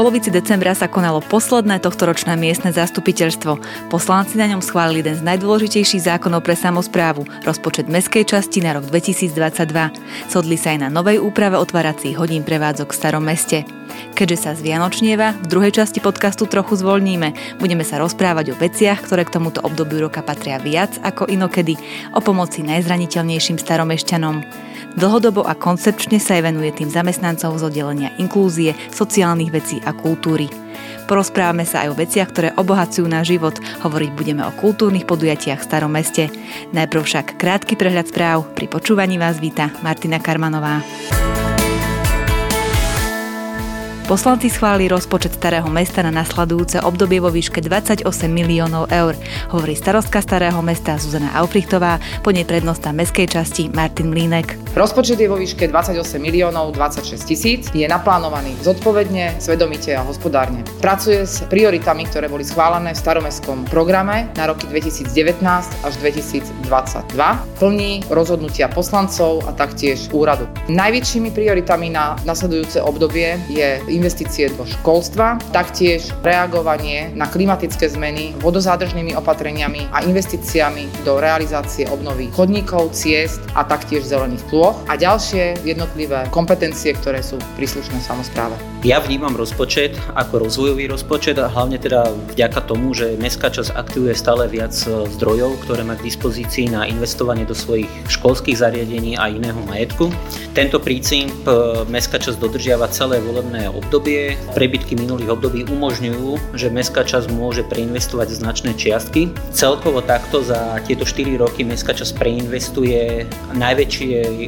polovici decembra sa konalo posledné tohtoročné miestne zastupiteľstvo. Poslanci na ňom schválili jeden z najdôležitejších zákonov pre samozprávu, rozpočet meskej časti na rok 2022. Sodli sa aj na novej úprave otváracích hodín prevádzok v starom meste. Keďže sa zvianočnieva, v druhej časti podcastu trochu zvolníme. Budeme sa rozprávať o veciach, ktoré k tomuto obdobiu roka patria viac ako inokedy, o pomoci najzraniteľnejším staromešťanom. Dlhodobo a koncepčne sa aj venuje tým zamestnancov z oddelenia inklúzie, sociálnych vecí a kultúry. Porozprávame sa aj o veciach, ktoré obohacujú náš život. Hovoriť budeme o kultúrnych podujatiach v starom meste. Najprv však krátky prehľad správ. Pri počúvaní vás víta Martina Karmanová. Poslanci schválili rozpočet Starého mesta na nasledujúce obdobie vo výške 28 miliónov eur, hovorí starostka Starého mesta Zuzana Aufrichtová, po nej prednosta mestskej časti Martin Mlínek. Rozpočet je vo výške 28 miliónov 26 tisíc, je naplánovaný zodpovedne, svedomite a hospodárne. Pracuje s prioritami, ktoré boli schválené v staromestskom programe na roky 2019 až 2022. Plní rozhodnutia poslancov a taktiež úradu. Najväčšími prioritami na nasledujúce obdobie je investície do školstva, taktiež reagovanie na klimatické zmeny vodozádržnými opatreniami a investíciami do realizácie obnovy chodníkov, ciest a taktiež zelených plôch a ďalšie jednotlivé kompetencie, ktoré sú príslušné samozpráve. Ja vnímam rozpočet ako rozvojový rozpočet a hlavne teda vďaka tomu, že mestská časť aktivuje stále viac e, zdrojov, ktoré má k dispozícii na investovanie do svojich školských zariadení a iného majetku. Tento princíp e, mestská časť dodržiava celé volebné obdobie. Prebytky minulých období umožňujú, že mestská časť môže preinvestovať značné čiastky. Celkovo takto za tieto 4 roky mestská časť preinvestuje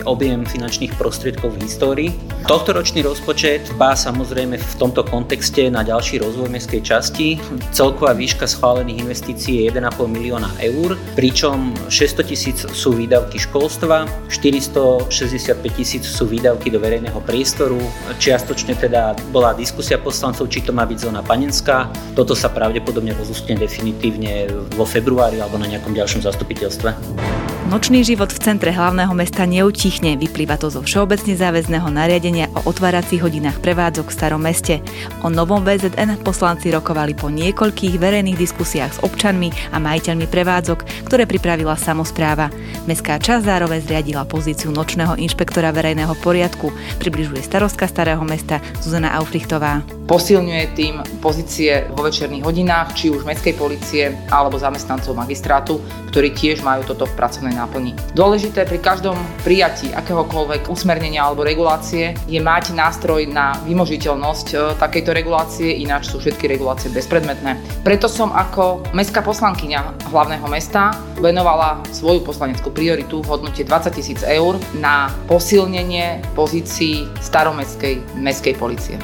objem finančných prostriedkov v histórii. Tohtoročný rozpočet bá samozrejme samozrejme v tomto kontexte na ďalší rozvoj mestskej časti. Celková výška schválených investícií je 1,5 milióna eur, pričom 600 tisíc sú výdavky školstva, 465 tisíc sú výdavky do verejného priestoru. Čiastočne teda bola diskusia poslancov, či to má byť zóna panenská. Toto sa pravdepodobne rozustne definitívne vo februári alebo na nejakom ďalšom zastupiteľstve. Nočný život v centre hlavného mesta neutichne, vyplýva to zo všeobecne záväzného nariadenia o otváracích hodinách prevádzok v starom meste. O novom VZN poslanci rokovali po niekoľkých verejných diskusiách s občanmi a majiteľmi prevádzok, ktoré pripravila samozpráva. Mestská časť zároveň zriadila pozíciu nočného inšpektora verejného poriadku, približuje starostka starého mesta Zuzana Aufrichtová. Posilňuje tým pozície vo večerných hodinách, či už mestskej policie alebo zamestnancov magistrátu, ktorí tiež majú toto v pracovnej náplni. Dôležité pri každom prijatí akéhokoľvek usmernenia alebo regulácie je mať nástroj na vymožiteľnosť e, takejto regulácie, ináč sú všetky regulácie bezpredmetné. Preto som ako mestská poslankyňa hlavného mesta venovala svoju poslaneckú prioritu v hodnote 20 tisíc eur na posilnenie pozícií staromestskej mestskej policie.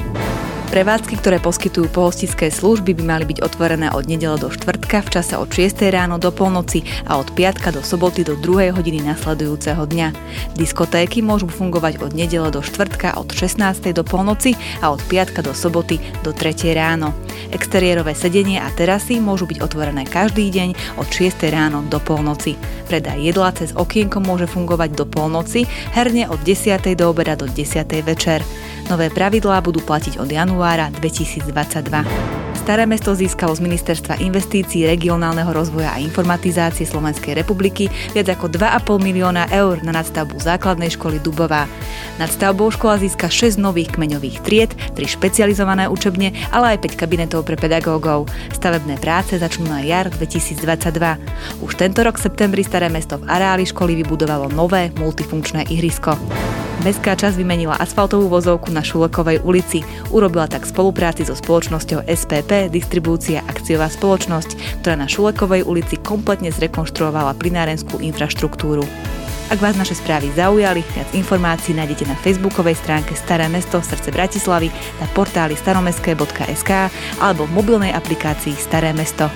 Prevádzky, ktoré poskytujú pohostické služby, by mali byť otvorené od nedele do štvrtka v čase od 6. ráno do polnoci a od piatka do soboty do 2. hodiny nasledujúceho dňa. Diskotéky môžu fungovať od nedele do štvrtka od 16. do polnoci a od piatka do soboty do 3. ráno. Exteriérové sedenie a terasy môžu byť otvorené každý deň od 6. ráno do polnoci. Predaj jedla cez okienko môže fungovať do polnoci, herne od 10. do obeda do 10. večer. Nové pravidlá budú platiť od januára 2022. Staré mesto získalo z Ministerstva investícií, regionálneho rozvoja a informatizácie Slovenskej republiky viac ako 2,5 milióna eur na nadstavbu základnej školy Dubová. Nadstavbou škola získa 6 nových kmeňových tried, 3 špecializované učebne, ale aj 5 kabinetov pre pedagógov. Stavebné práce začnú na jar 2022. Už tento rok v septembri Staré mesto v areáli školy vybudovalo nové multifunkčné ihrisko. Mestská časť vymenila asfaltovú vozovku na Šulekovej ulici. Urobila tak spolupráci so spoločnosťou SPP Distribúcia akciová spoločnosť, ktorá na Šulekovej ulici kompletne zrekonštruovala plinárenskú infraštruktúru. Ak vás naše správy zaujali, viac informácií nájdete na facebookovej stránke Staré mesto srdce Bratislavy, na portáli staromestské.sk alebo v mobilnej aplikácii Staré mesto.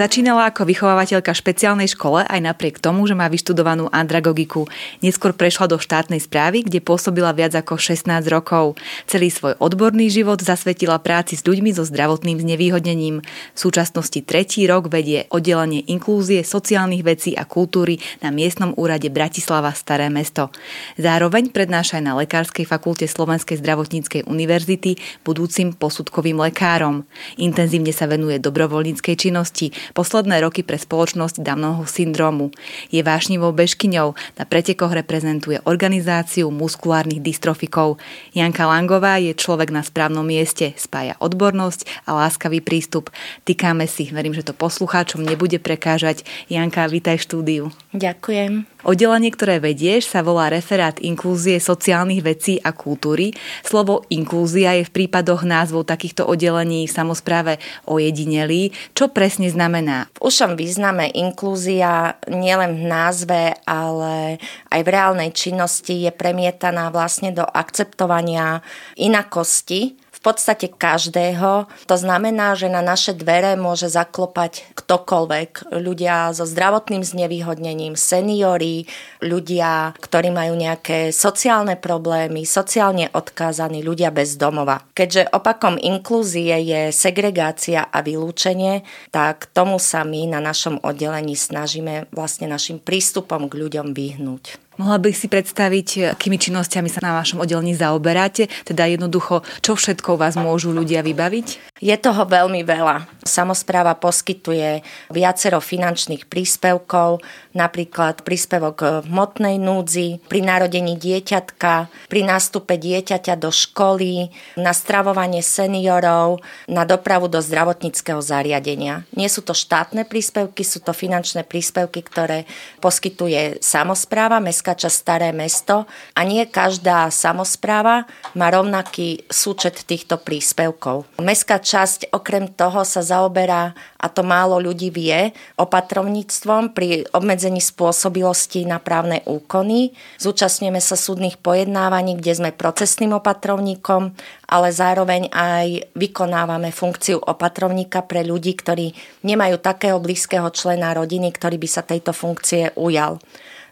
Začínala ako vychovávateľka špeciálnej škole aj napriek tomu, že má vyštudovanú andragogiku. Neskôr prešla do štátnej správy, kde pôsobila viac ako 16 rokov. Celý svoj odborný život zasvetila práci s ľuďmi so zdravotným znevýhodnením. V súčasnosti tretí rok vedie oddelenie inklúzie, sociálnych vecí a kultúry na miestnom úrade Bratislava Staré mesto. Zároveň prednáša aj na Lekárskej fakulte Slovenskej zdravotníckej univerzity budúcim posudkovým lekárom. Intenzívne sa venuje dobrovoľníckej činnosti, posledné roky pre spoločnosť Downovho syndromu. Je vášnivou bežkyňou, na pretekoch reprezentuje organizáciu muskulárnych dystrofikov. Janka Langová je človek na správnom mieste, spája odbornosť a láskavý prístup. Týkame si, verím, že to poslucháčom nebude prekážať. Janka, vítaj v štúdiu. Ďakujem. Oddelenie, ktoré vedieš, sa volá Referát inklúzie sociálnych vecí a kultúry. Slovo inklúzia je v prípadoch názvov takýchto oddelení v samozpráve ojedinelý. Čo presne znamená? V ušom význame inklúzia nielen v názve, ale aj v reálnej činnosti je premietaná vlastne do akceptovania inakosti v podstate každého. To znamená, že na naše dvere môže zaklopať ktokoľvek. Ľudia so zdravotným znevýhodnením, seniori, ľudia, ktorí majú nejaké sociálne problémy, sociálne odkázaní, ľudia bez domova. Keďže opakom inklúzie je segregácia a vylúčenie, tak tomu sa my na našom oddelení snažíme vlastne našim prístupom k ľuďom vyhnúť. Mohla bych si predstaviť, akými činnosťami sa na vašom oddelení zaoberáte? Teda jednoducho, čo všetko vás môžu ľudia vybaviť? Je toho veľmi veľa. Samozpráva poskytuje viacero finančných príspevkov, napríklad príspevok v hmotnej núdzi, pri narodení dieťatka, pri nástupe dieťaťa do školy, na stravovanie seniorov, na dopravu do zdravotníckého zariadenia. Nie sú to štátne príspevky, sú to finančné príspevky, ktoré poskytuje samozpráva, mestská časť Staré mesto a nie každá samozpráva má rovnaký súčet týchto príspevkov. Mestská časť okrem toho sa zaoberá, a to málo ľudí vie, opatrovníctvom pri obmedzení spôsobilosti na právne úkony. Zúčastňujeme sa súdnych pojednávaní, kde sme procesným opatrovníkom, ale zároveň aj vykonávame funkciu opatrovníka pre ľudí, ktorí nemajú takého blízkeho člena rodiny, ktorý by sa tejto funkcie ujal.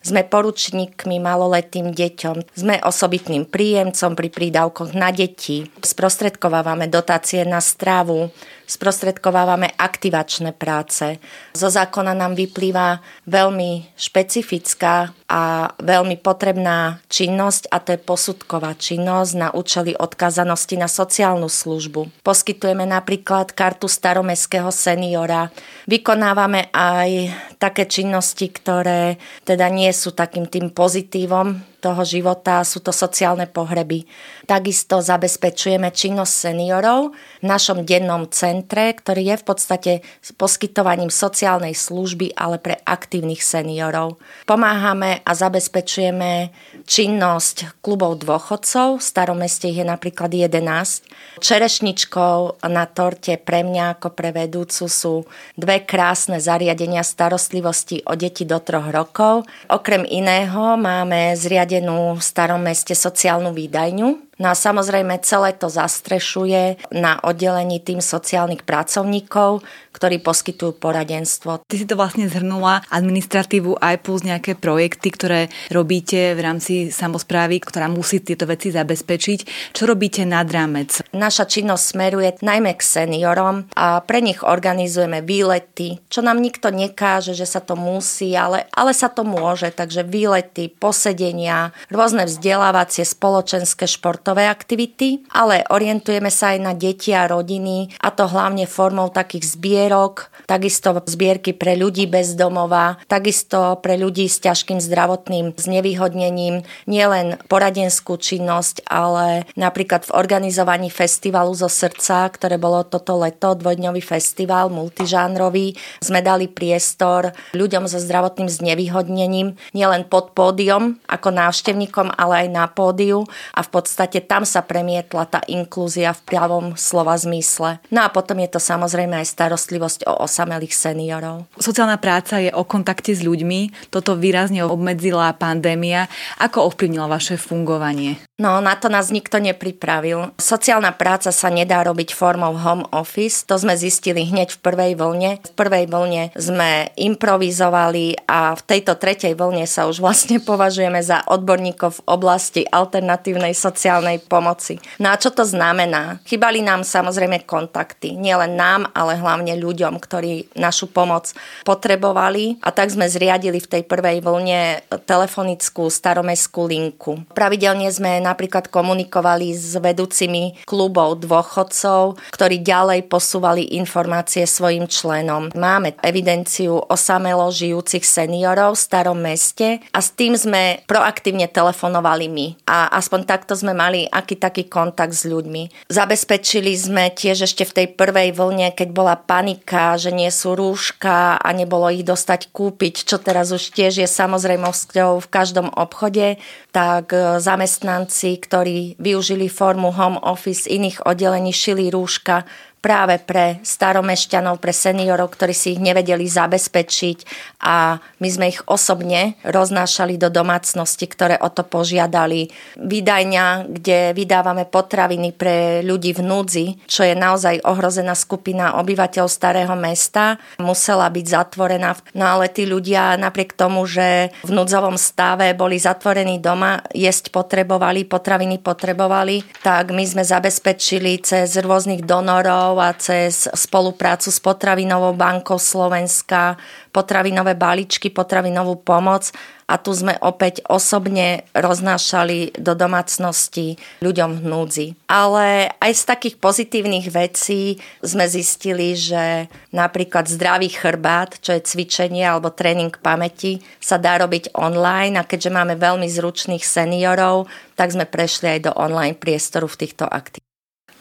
Sme poručníkmi maloletým deťom, sme osobitným príjemcom pri prídavkoch na deti, sprostredkovávame dotácie na strávu, sprostredkovávame aktivačné práce. Zo zákona nám vyplýva veľmi špecifická a veľmi potrebná činnosť a to je posudková činnosť na účely odkazanosti na sociálnu službu. Poskytujeme napríklad kartu staromestského seniora. Vykonávame aj také činnosti, ktoré teda nie sú takým tým pozitívom toho života, sú to sociálne pohreby. Takisto zabezpečujeme činnosť seniorov v našom dennom centre, ktorý je v podstate poskytovaním sociálnej služby, ale pre aktívnych seniorov. Pomáhame a zabezpečujeme činnosť klubov dôchodcov. V starom meste je napríklad 11. Čerešničkou na torte pre mňa ako pre vedúcu sú dve krásne zariadenia starostlivosti o deti do troch rokov. Okrem iného máme zriadené zriadenú v starom meste sociálnu výdajňu, No a samozrejme celé to zastrešuje na oddelení tým sociálnych pracovníkov, ktorí poskytujú poradenstvo. Ty si to vlastne zhrnula administratívu aj plus nejaké projekty, ktoré robíte v rámci samozprávy, ktorá musí tieto veci zabezpečiť. Čo robíte nad rámec? Naša činnosť smeruje najmä k seniorom a pre nich organizujeme výlety, čo nám nikto nekáže, že sa to musí, ale, ale sa to môže. Takže výlety, posedenia, rôzne vzdelávacie, spoločenské športové športové aktivity, ale orientujeme sa aj na deti a rodiny a to hlavne formou takých zbierok, takisto zbierky pre ľudí bez domova, takisto pre ľudí s ťažkým zdravotným znevýhodnením, nielen poradenskú činnosť, ale napríklad v organizovaní festivalu zo srdca, ktoré bolo toto leto, dvojdňový festival, multižánrový, sme dali priestor ľuďom so zdravotným znevýhodnením nielen pod pódium ako návštevníkom, ale aj na pódiu a v podstate podstate tam sa premietla tá inklúzia v pravom slova zmysle. No a potom je to samozrejme aj starostlivosť o osamelých seniorov. Sociálna práca je o kontakte s ľuďmi. Toto výrazne obmedzila pandémia. Ako ovplyvnila vaše fungovanie? No, na to nás nikto nepripravil. Sociálna práca sa nedá robiť formou home office. To sme zistili hneď v prvej vlne. V prvej vlne sme improvizovali a v tejto tretej vlne sa už vlastne považujeme za odborníkov v oblasti alternatívnej sociálnej pomoci. No a čo to znamená? Chybali nám samozrejme kontakty. Nielen nám, ale hlavne ľuďom, ktorí našu pomoc potrebovali. A tak sme zriadili v tej prvej vlne telefonickú staromestskú linku. Pravidelne sme napríklad komunikovali s vedúcimi klubov dôchodcov, ktorí ďalej posúvali informácie svojim členom. Máme evidenciu osamelo žijúcich seniorov v starom meste a s tým sme proaktívne telefonovali my. A aspoň takto sme mali aký taký kontakt s ľuďmi. Zabezpečili sme tiež ešte v tej prvej vlne, keď bola panika, že nie sú rúška a nebolo ich dostať kúpiť, čo teraz už tiež je samozrejmosťou v každom obchode, tak zamestnanci zamestnanci, ktorí využili formu home office iných oddelení, šili rúška práve pre staromešťanov, pre seniorov, ktorí si ich nevedeli zabezpečiť a my sme ich osobne roznášali do domácnosti, ktoré o to požiadali. Výdajňa, kde vydávame potraviny pre ľudí v núdzi, čo je naozaj ohrozená skupina obyvateľov starého mesta, musela byť zatvorená. No ale tí ľudia napriek tomu, že v núdzovom stave boli zatvorení doma, jesť potrebovali, potraviny potrebovali, tak my sme zabezpečili cez rôznych donorov fondov a cez spoluprácu s Potravinovou bankou Slovenska, potravinové balíčky, potravinovú pomoc a tu sme opäť osobne roznášali do domácnosti ľuďom v núdzi. Ale aj z takých pozitívnych vecí sme zistili, že napríklad zdravý chrbát, čo je cvičenie alebo tréning pamäti, sa dá robiť online a keďže máme veľmi zručných seniorov, tak sme prešli aj do online priestoru v týchto aktivitách.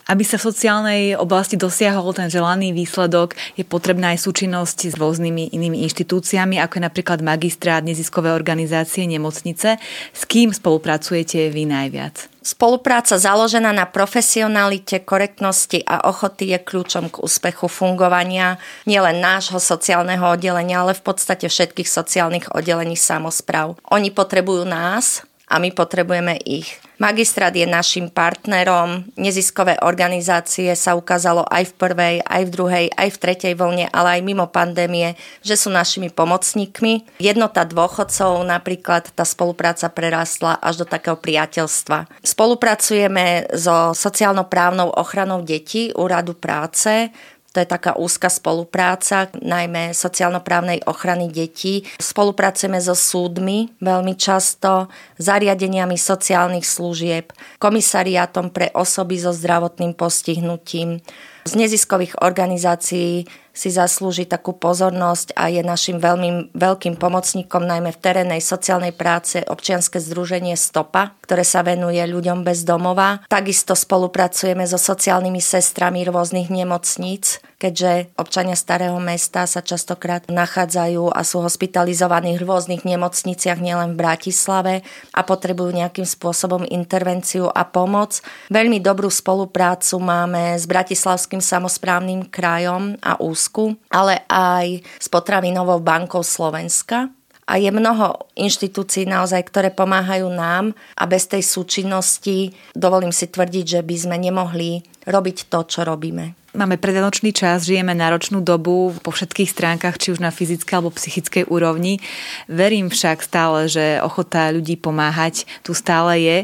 Aby sa v sociálnej oblasti dosiahol ten želaný výsledok, je potrebná aj súčinnosť s rôznymi inými inštitúciami, ako je napríklad magistrát, neziskové organizácie, nemocnice. S kým spolupracujete vy najviac? Spolupráca založená na profesionalite, korektnosti a ochoty je kľúčom k úspechu fungovania nielen nášho sociálneho oddelenia, ale v podstate všetkých sociálnych oddelení samozpráv. Oni potrebujú nás, a my potrebujeme ich. Magistrát je našim partnerom, neziskové organizácie sa ukázalo aj v prvej, aj v druhej, aj v tretej vlne, ale aj mimo pandémie, že sú našimi pomocníkmi. Jednota dôchodcov napríklad, tá spolupráca prerastla až do takého priateľstva. Spolupracujeme so sociálno-právnou ochranou detí, úradu práce, to je taká úzka spolupráca, najmä sociálno-právnej ochrany detí. Spolupracujeme so súdmi veľmi často, zariadeniami sociálnych služieb, komisariátom pre osoby so zdravotným postihnutím, z neziskových organizácií si zaslúži takú pozornosť a je našim veľmi veľkým pomocníkom najmä v terénnej sociálnej práce občianske združenie Stopa, ktoré sa venuje ľuďom bez domova. Takisto spolupracujeme so sociálnymi sestrami rôznych nemocníc, keďže občania starého mesta sa častokrát nachádzajú a sú hospitalizovaní v rôznych nemocniciach nielen v Bratislave a potrebujú nejakým spôsobom intervenciu a pomoc. Veľmi dobrú spoluprácu máme s Bratislavským samozprávnym krajom a Slovensku, ale aj s Potravinovou bankou Slovenska. A je mnoho inštitúcií naozaj, ktoré pomáhajú nám a bez tej súčinnosti dovolím si tvrdiť, že by sme nemohli robiť to, čo robíme. Máme predanočný čas, žijeme náročnú dobu po všetkých stránkach, či už na fyzickej alebo psychickej úrovni. Verím však stále, že ochota ľudí pomáhať tu stále je.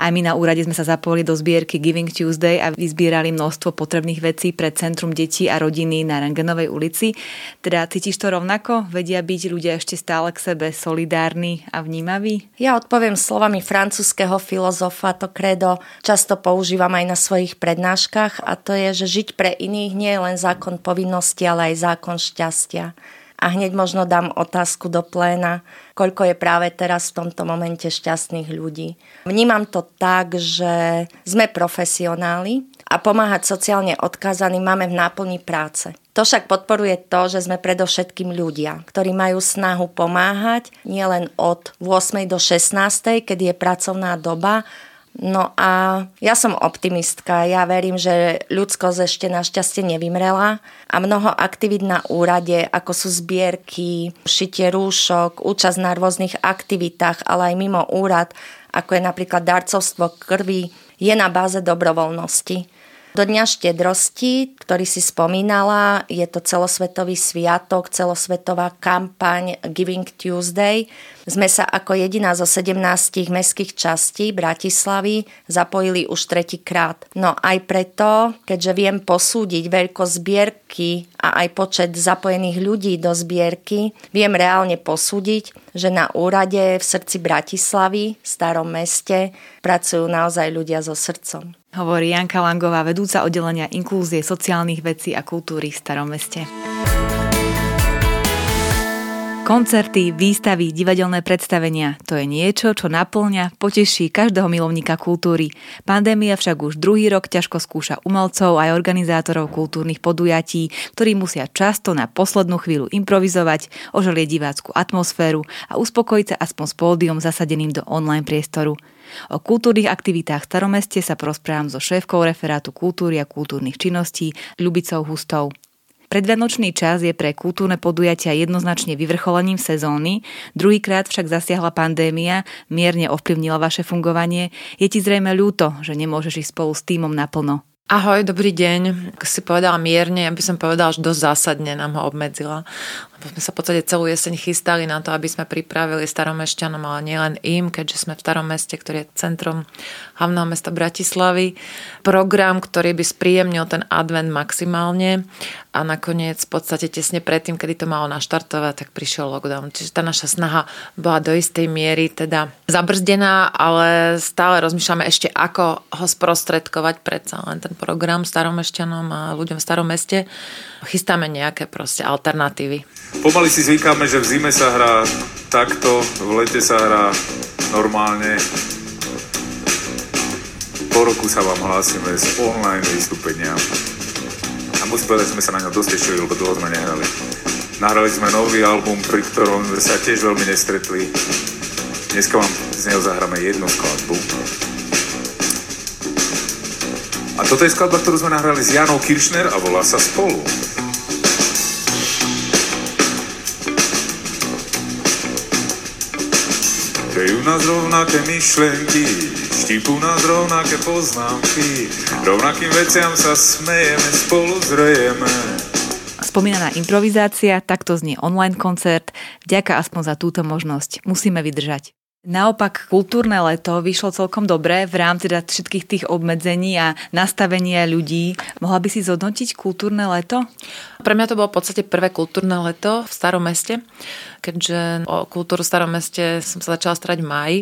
Aj my na úrade sme sa zapojili do zbierky Giving Tuesday a vyzbierali množstvo potrebných vecí pre Centrum detí a rodiny na Rangenovej ulici. Teda cítiš to rovnako? Vedia byť ľudia ešte stále k sebe solidárni a vnímaví? Ja odpoviem slovami francúzského filozofa, to kredo často používam aj na svojich prednáškach a to je, že žiť pre iných nie je len zákon povinnosti, ale aj zákon šťastia. A hneď možno dám otázku do pléna, koľko je práve teraz v tomto momente šťastných ľudí. Vnímam to tak, že sme profesionáli a pomáhať sociálne odkázaným máme v náplni práce. To však podporuje to, že sme predovšetkým ľudia, ktorí majú snahu pomáhať nielen od 8. do 16. kedy je pracovná doba, No a ja som optimistka. Ja verím, že ľudskosť ešte našťastie nevymrela a mnoho aktivít na úrade, ako sú zbierky, šitie rúšok, účasť na rôznych aktivitách, ale aj mimo úrad, ako je napríklad darcovstvo krvi, je na báze dobrovoľnosti. Do Dňa štedrosti, ktorý si spomínala, je to celosvetový sviatok, celosvetová kampaň Giving Tuesday. Sme sa ako jediná zo 17 mestských častí Bratislavy zapojili už tretíkrát. No aj preto, keďže viem posúdiť veľkosť zbierky a aj počet zapojených ľudí do zbierky, viem reálne posúdiť, že na úrade v srdci Bratislavy, starom meste, pracujú naozaj ľudia so srdcom hovorí Janka Langová, vedúca oddelenia inklúzie sociálnych vecí a kultúry v Starom meste. Koncerty, výstavy, divadelné predstavenia – to je niečo, čo naplňa, poteší každého milovníka kultúry. Pandémia však už druhý rok ťažko skúša umelcov aj organizátorov kultúrnych podujatí, ktorí musia často na poslednú chvíľu improvizovať, oželieť divácku atmosféru a uspokojiť sa aspoň s pódium zasadeným do online priestoru. O kultúrnych aktivitách v Staromeste sa porozprávam so šéfkou referátu kultúry a kultúrnych činností Ľubicou Hustou. Predvianočný čas je pre kultúrne podujatia jednoznačne vyvrcholením sezóny, druhýkrát však zasiahla pandémia, mierne ovplyvnila vaše fungovanie. Je ti zrejme ľúto, že nemôžeš ísť spolu s týmom naplno. Ahoj, dobrý deň. Ako si povedala mierne, ja by som povedala, že dosť zásadne nám ho obmedzila. Lebo sme sa v podstate celú jeseň chystali na to, aby sme pripravili staromešťanom, ale nielen im, keďže sme v starom meste, ktorý je centrom hlavného mesta Bratislavy, program, ktorý by spríjemnil ten advent maximálne a nakoniec v podstate tesne predtým, kedy to malo naštartovať, tak prišiel lockdown. Čiže tá naša snaha bola do istej miery teda zabrzdená, ale stále rozmýšľame ešte, ako ho sprostredkovať predsa len ten program staromešťanom a ľuďom v starom meste. Chystáme nejaké proste alternatívy. Pomaly si zvykáme, že v zime sa hrá takto, v lete sa hrá normálne. Po roku sa vám hlásime z online vystúpenia. A musím povedať, sme sa na ňo dosť tešili, lebo dlho sme nehrali. Nahrali sme nový album, pri ktorom sa tiež veľmi nestretli. Dneska vám z neho zahráme jednu skladbu. A toto je skladba, ktorú sme nahrali s Janou Kiršner a volá sa Spolu. Dejú nás rovnaké myšlenky, štípu nás rovnaké poznámky, rovnakým veciam sa smejeme, spolu zrejeme. Spomínaná improvizácia, takto znie online koncert. Vďaka aspoň za túto možnosť. Musíme vydržať. Naopak kultúrne leto vyšlo celkom dobre v rámci teda všetkých tých obmedzení a nastavenia ľudí. Mohla by si zhodnotiť kultúrne leto? Pre mňa to bolo v podstate prvé kultúrne leto v starom meste, keďže o kultúru v starom meste som sa začala starať v máji,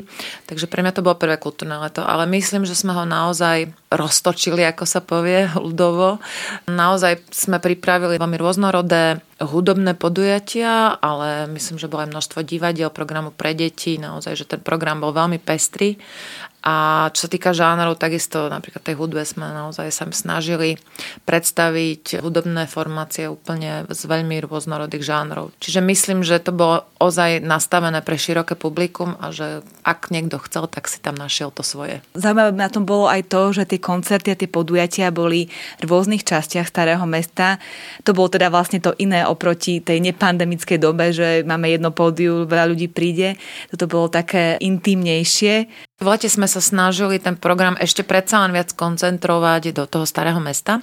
takže pre mňa to bolo prvé kultúrne leto, ale myslím, že sme ho naozaj roztočili, ako sa povie ľudovo. Naozaj sme pripravili veľmi rôznorodé hudobné podujatia, ale myslím, že bolo aj množstvo divadiel, programu pre deti, naozaj, že ten program bol veľmi pestrý a čo sa týka žánrov, takisto napríklad tej hudbe sme naozaj sa snažili predstaviť hudobné formácie úplne z veľmi rôznorodých žánrov. Čiže myslím, že to bolo ozaj nastavené pre široké publikum a že ak niekto chcel, tak si tam našiel to svoje. Zaujímavé na tom bolo aj to, že tie koncerty a tie podujatia boli v rôznych častiach starého mesta. To bolo teda vlastne to iné oproti tej nepandemickej dobe, že máme jedno pódium, veľa ľudí príde. Toto bolo také intimnejšie. V lete sme sa snažili ten program ešte predsa len viac koncentrovať do toho starého mesta,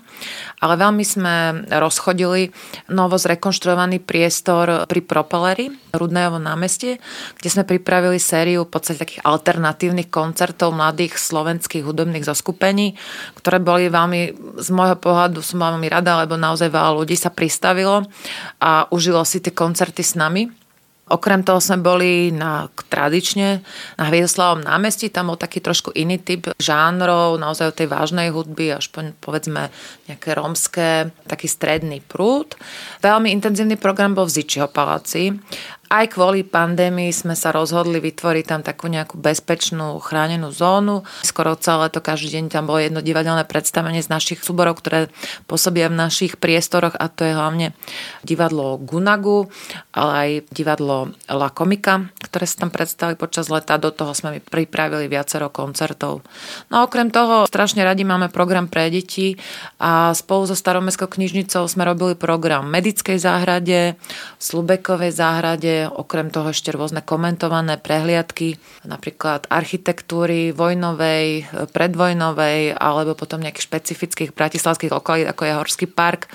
ale veľmi sme rozchodili novo zrekonštruovaný priestor pri Propeleri, Rudnejovo námestie, kde sme pripravili sériu v podstate takých alternatívnych koncertov mladých slovenských hudobných zoskupení, ktoré boli veľmi, z môjho pohľadu som veľmi rada, lebo naozaj veľa ľudí sa pristavilo a užilo si tie koncerty s nami. Okrem toho sme boli na, tradične na Hviezdoslavom námestí, tam bol taký trošku iný typ žánrov, naozaj tej vážnej hudby, až po, povedzme nejaké rómske, taký stredný prúd. Veľmi intenzívny program bol v Zičiho paláci. Aj kvôli pandémii sme sa rozhodli vytvoriť tam takú nejakú bezpečnú, chránenú zónu. Skoro celé to každý deň tam bolo jedno divadelné predstavenie z našich súborov, ktoré pôsobia v našich priestoroch a to je hlavne divadlo Gunagu, ale aj divadlo La Komika, ktoré sa tam predstavili počas leta. Do toho sme pripravili viacero koncertov. No a okrem toho strašne radi máme program pre deti a spolu so Staromestskou knižnicou sme robili program v Medickej záhrade, v Slubekovej záhrade, okrem toho ešte rôzne komentované prehliadky, napríklad architektúry vojnovej, predvojnovej, alebo potom nejakých špecifických bratislavských lokalít, ako je Horský park,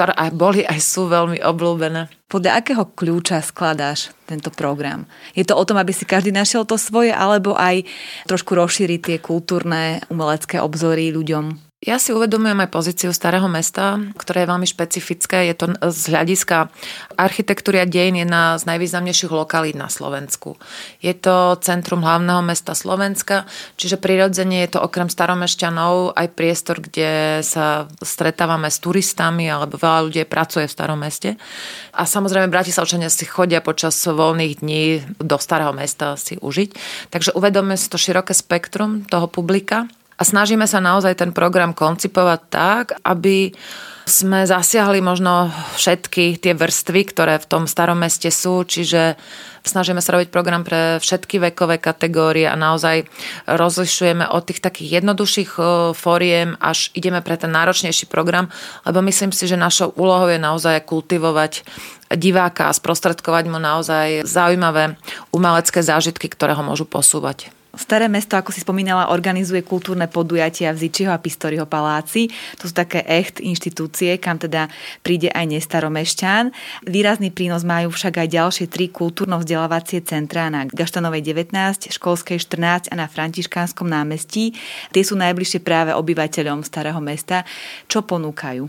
ktoré aj boli, aj sú veľmi obľúbené. Podľa akého kľúča skladáš tento program? Je to o tom, aby si každý našiel to svoje, alebo aj trošku rozšíriť tie kultúrne, umelecké obzory ľuďom? Ja si uvedomujem aj pozíciu starého mesta, ktoré je veľmi špecifické. Je to z hľadiska architektúry a dejin jedna z najvýznamnejších lokalít na Slovensku. Je to centrum hlavného mesta Slovenska, čiže prirodzene je to okrem staromešťanov aj priestor, kde sa stretávame s turistami alebo veľa ľudí pracuje v starom meste. A samozrejme Bratislavčania si chodia počas voľných dní do starého mesta si užiť. Takže uvedomujeme si to široké spektrum toho publika a snažíme sa naozaj ten program koncipovať tak, aby sme zasiahli možno všetky tie vrstvy, ktoré v tom starom meste sú, čiže snažíme sa robiť program pre všetky vekové kategórie a naozaj rozlišujeme od tých takých jednoduchších fóriem, až ideme pre ten náročnejší program, lebo myslím si, že našou úlohou je naozaj kultivovať diváka a sprostredkovať mu naozaj zaujímavé umelecké zážitky, ktoré ho môžu posúvať. Staré mesto, ako si spomínala, organizuje kultúrne podujatia v Zičiho a Pistoriho paláci. To sú také echt inštitúcie, kam teda príde aj nestaromešťan. Výrazný prínos majú však aj ďalšie tri kultúrno-vzdelávacie centrá na Gaštanovej 19, Školskej 14 a na Františkánskom námestí. Tie sú najbližšie práve obyvateľom Starého mesta. Čo ponúkajú?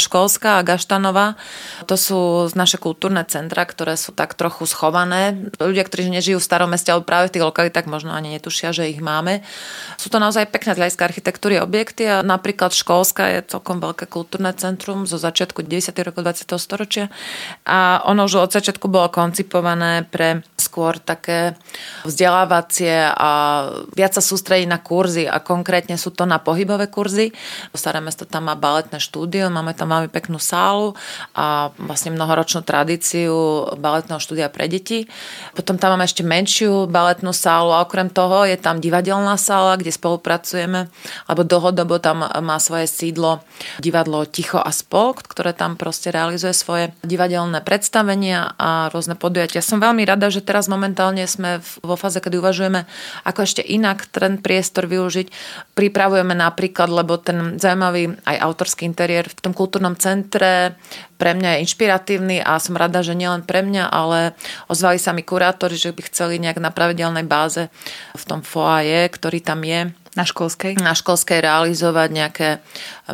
Školská a Gaštanova. To sú naše kultúrne centra, ktoré sú tak trochu schované. Ľudia, ktorí nežijú v starom meste, ale práve v tých lokalitách možno ani netušia, že ich máme. Sú to naozaj pekné z hľadiska architektúry objekty a napríklad Školská je celkom veľké kultúrne centrum zo začiatku 10. roku 20. storočia a ono už od začiatku bolo koncipované pre skôr také vzdelávacie a viac sa sústredí na kurzy a konkrétne sú to na pohybové kurzy. Staré mesto tam má baletné štúdio, máme tam veľmi peknú sálu a vlastne mnohoročnú tradíciu baletného štúdia pre deti. Potom tam máme ešte menšiu baletnú sálu a okrem toho je tam divadelná sála, kde spolupracujeme, alebo dlhodobo tam má svoje sídlo divadlo Ticho a Spolk, ktoré tam proste realizuje svoje divadelné predstavenia a rôzne podujatia. Som veľmi rada, že teraz momentálne sme vo fáze, kedy uvažujeme, ako ešte inak ten priestor využiť. Pripravujeme napríklad, lebo ten zaujímavý aj autorský interiér v tom kultúrnom centre pre mňa je inšpiratívny a som rada, že nielen pre mňa, ale ozvali sa mi kurátori, že by chceli nejak na pravidelnej báze v tom foaje, ktorý tam je, na školskej? Na školskej realizovať nejaké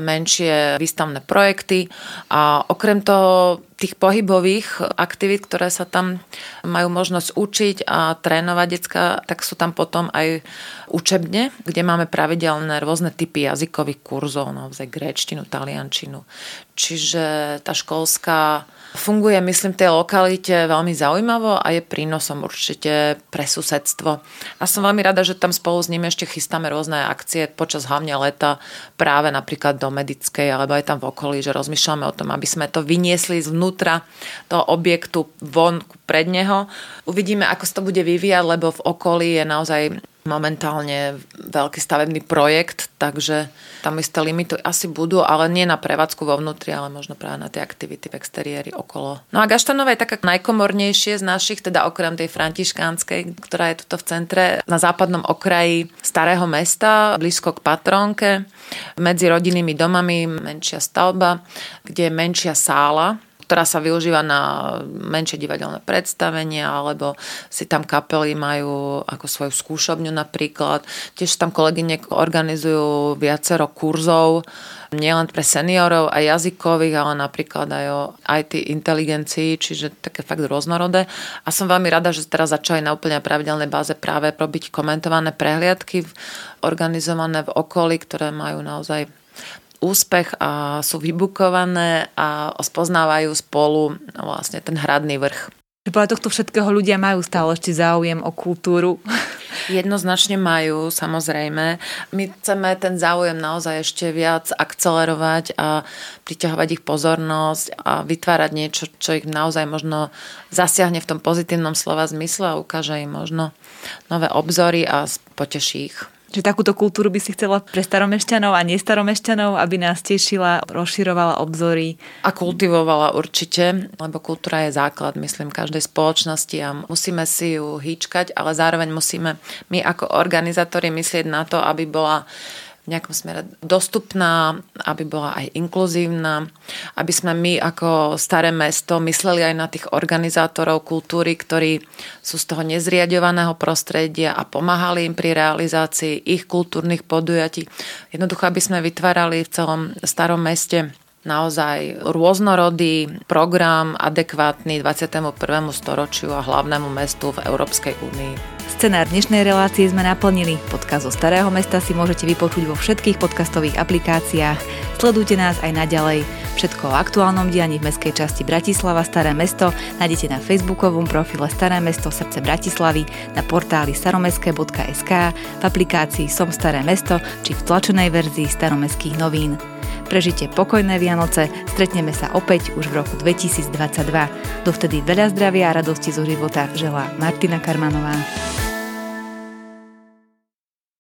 menšie výstavné projekty a okrem toho tých pohybových aktivít, ktoré sa tam majú možnosť učiť a trénovať decka, tak sú tam potom aj učebne, kde máme pravidelné rôzne typy jazykových kurzov, naozaj gréčtinu, taliančinu. Čiže tá školská Funguje, myslím, tej lokalite veľmi zaujímavo a je prínosom určite pre susedstvo. A som veľmi rada, že tam spolu s nimi ešte chystáme rôzne akcie počas hlavne leta práve napríklad do Medickej alebo aj tam v okolí, že rozmýšľame o tom, aby sme to vyniesli zvnútra toho objektu von pred neho. Uvidíme, ako sa to bude vyvíjať, lebo v okolí je naozaj momentálne veľký stavebný projekt, takže tam isté limity asi budú, ale nie na prevádzku vo vnútri, ale možno práve na tie aktivity v exteriéri okolo. No a Gaštanova je taká najkomornejšie z našich, teda okrem tej františkánskej, ktorá je tuto v centre, na západnom okraji starého mesta, blízko k Patrónke, medzi rodinnými domami, menšia stavba, kde je menšia sála, ktorá sa využíva na menšie divadelné predstavenia, alebo si tam kapely majú ako svoju skúšobňu napríklad. Tiež tam kolegyne organizujú viacero kurzov, nielen pre seniorov a jazykových, ale napríklad aj o IT inteligencii, čiže také fakt rôznorodé. A som veľmi rada, že teraz začali na úplne pravidelnej báze práve robiť komentované prehliadky organizované v okolí, ktoré majú naozaj úspech a sú vybukované a spoznávajú spolu vlastne ten hradný vrch. Podľa tohto všetkého ľudia majú stále ešte záujem o kultúru. Jednoznačne majú, samozrejme. My chceme ten záujem naozaj ešte viac akcelerovať a priťahovať ich pozornosť a vytvárať niečo, čo ich naozaj možno zasiahne v tom pozitívnom slova zmysle a ukáže im možno nové obzory a poteší ich. Že takúto kultúru by si chcela pre staromešťanov a nestaromešťanov, aby nás tešila, rozširovala obzory. A kultivovala určite, lebo kultúra je základ, myslím, každej spoločnosti a musíme si ju hýčkať, ale zároveň musíme my ako organizátori myslieť na to, aby bola v nejakom smere dostupná, aby bola aj inkluzívna, aby sme my ako staré mesto mysleli aj na tých organizátorov kultúry, ktorí sú z toho nezriadovaného prostredia a pomáhali im pri realizácii ich kultúrnych podujatí. Jednoducho, aby sme vytvárali v celom starom meste naozaj rôznorodý program adekvátny 21. storočiu a hlavnému mestu v Európskej únii. Scenár dnešnej relácie sme naplnili. Podkaz zo Starého mesta si môžete vypočuť vo všetkých podcastových aplikáciách. Sledujte nás aj naďalej. Všetko o aktuálnom dianí v mestskej časti Bratislava Staré mesto nájdete na facebookovom profile Staré mesto srdce Bratislavy, na portáli staromestské.sk, v aplikácii Som Staré mesto či v tlačenej verzii staromestských novín. Prežite pokojné Vianoce, stretneme sa opäť už v roku 2022. Dovtedy veľa zdravia a radosti zo života želá Martina Karmanová.